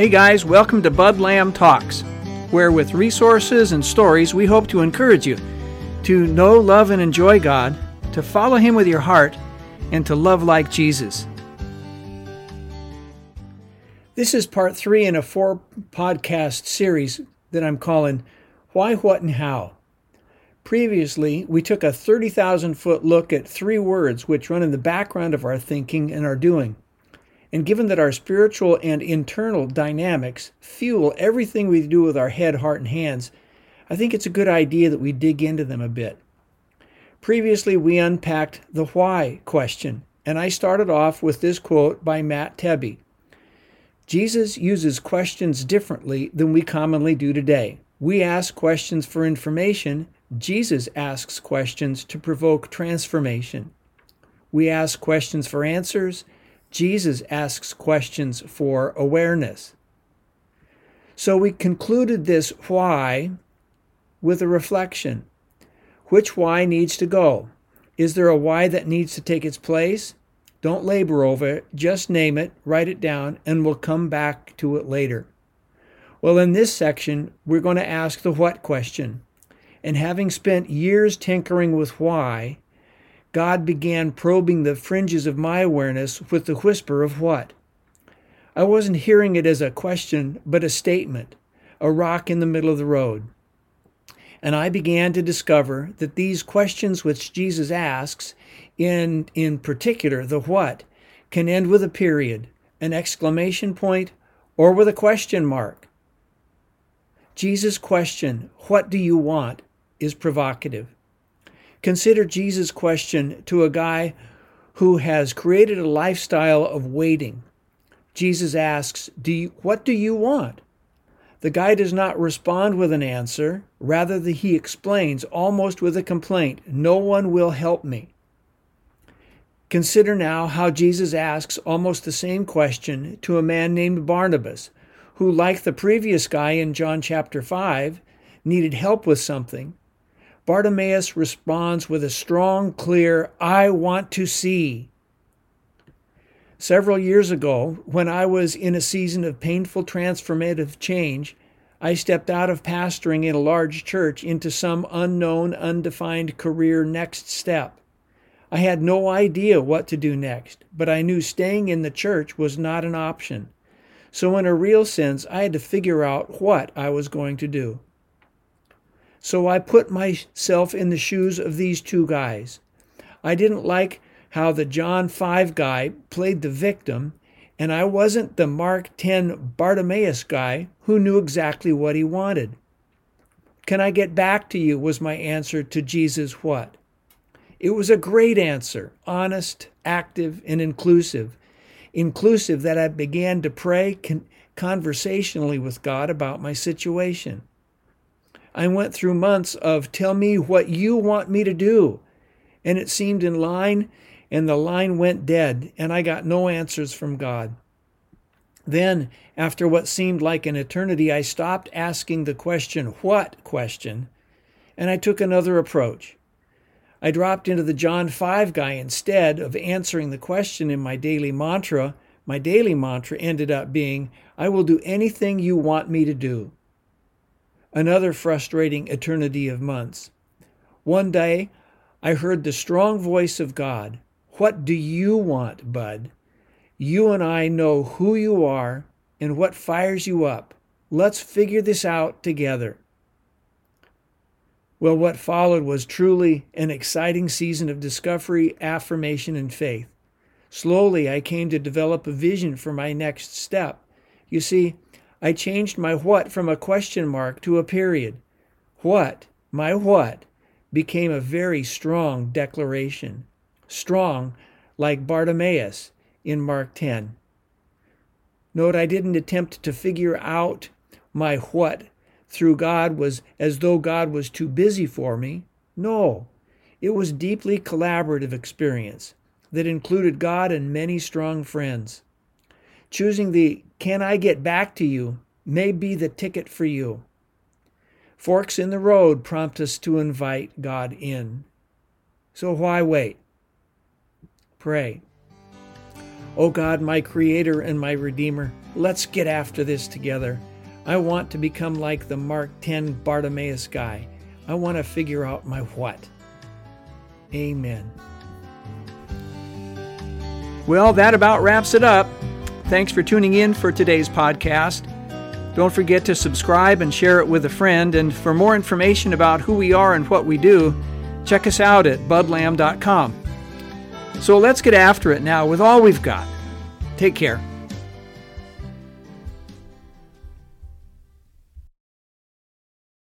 Hey guys, welcome to Bud Lamb Talks, where with resources and stories we hope to encourage you to know, love, and enjoy God, to follow Him with your heart, and to love like Jesus. This is part three in a four podcast series that I'm calling Why, What, and How. Previously, we took a 30,000 foot look at three words which run in the background of our thinking and our doing. And given that our spiritual and internal dynamics fuel everything we do with our head, heart, and hands, I think it's a good idea that we dig into them a bit. Previously, we unpacked the why question, and I started off with this quote by Matt Tebbe Jesus uses questions differently than we commonly do today. We ask questions for information, Jesus asks questions to provoke transformation. We ask questions for answers, Jesus asks questions for awareness. So we concluded this why with a reflection. Which why needs to go? Is there a why that needs to take its place? Don't labor over it, just name it, write it down, and we'll come back to it later. Well, in this section, we're going to ask the what question. And having spent years tinkering with why, God began probing the fringes of my awareness with the whisper of what? I wasn't hearing it as a question, but a statement, a rock in the middle of the road. And I began to discover that these questions which Jesus asks, in, in particular the what, can end with a period, an exclamation point, or with a question mark. Jesus' question, What do you want? is provocative. Consider Jesus' question to a guy who has created a lifestyle of waiting. Jesus asks, do you, What do you want? The guy does not respond with an answer. Rather, he explains, almost with a complaint, No one will help me. Consider now how Jesus asks almost the same question to a man named Barnabas, who, like the previous guy in John chapter 5, needed help with something, Bartimaeus responds with a strong, clear, I want to see. Several years ago, when I was in a season of painful transformative change, I stepped out of pastoring in a large church into some unknown, undefined career next step. I had no idea what to do next, but I knew staying in the church was not an option. So, in a real sense, I had to figure out what I was going to do. So I put myself in the shoes of these two guys. I didn't like how the John 5 guy played the victim, and I wasn't the Mark 10 Bartimaeus guy who knew exactly what he wanted. Can I get back to you? was my answer to Jesus' what? It was a great answer, honest, active, and inclusive. Inclusive that I began to pray con- conversationally with God about my situation. I went through months of tell me what you want me to do. And it seemed in line, and the line went dead, and I got no answers from God. Then, after what seemed like an eternity, I stopped asking the question, what question, and I took another approach. I dropped into the John 5 guy instead of answering the question in my daily mantra. My daily mantra ended up being, I will do anything you want me to do another frustrating eternity of months. One day, I heard the strong voice of God What do you want, bud? You and I know who you are and what fires you up. Let's figure this out together. Well, what followed was truly an exciting season of discovery, affirmation, and faith. Slowly, I came to develop a vision for my next step. You see, I changed my what from a question mark to a period. What, my what, became a very strong declaration. Strong, like Bartimaeus in Mark 10. Note, I didn't attempt to figure out my what through God was as though God was too busy for me. No, it was deeply collaborative experience that included God and many strong friends. Choosing the can I get back to you may be the ticket for you. Forks in the road prompt us to invite God in. So why wait? Pray. Oh God, my Creator and my Redeemer, let's get after this together. I want to become like the Mark 10 Bartimaeus guy. I want to figure out my what. Amen. Well, that about wraps it up. Thanks for tuning in for today's podcast. Don't forget to subscribe and share it with a friend. And for more information about who we are and what we do, check us out at budlam.com. So let's get after it now with all we've got. Take care.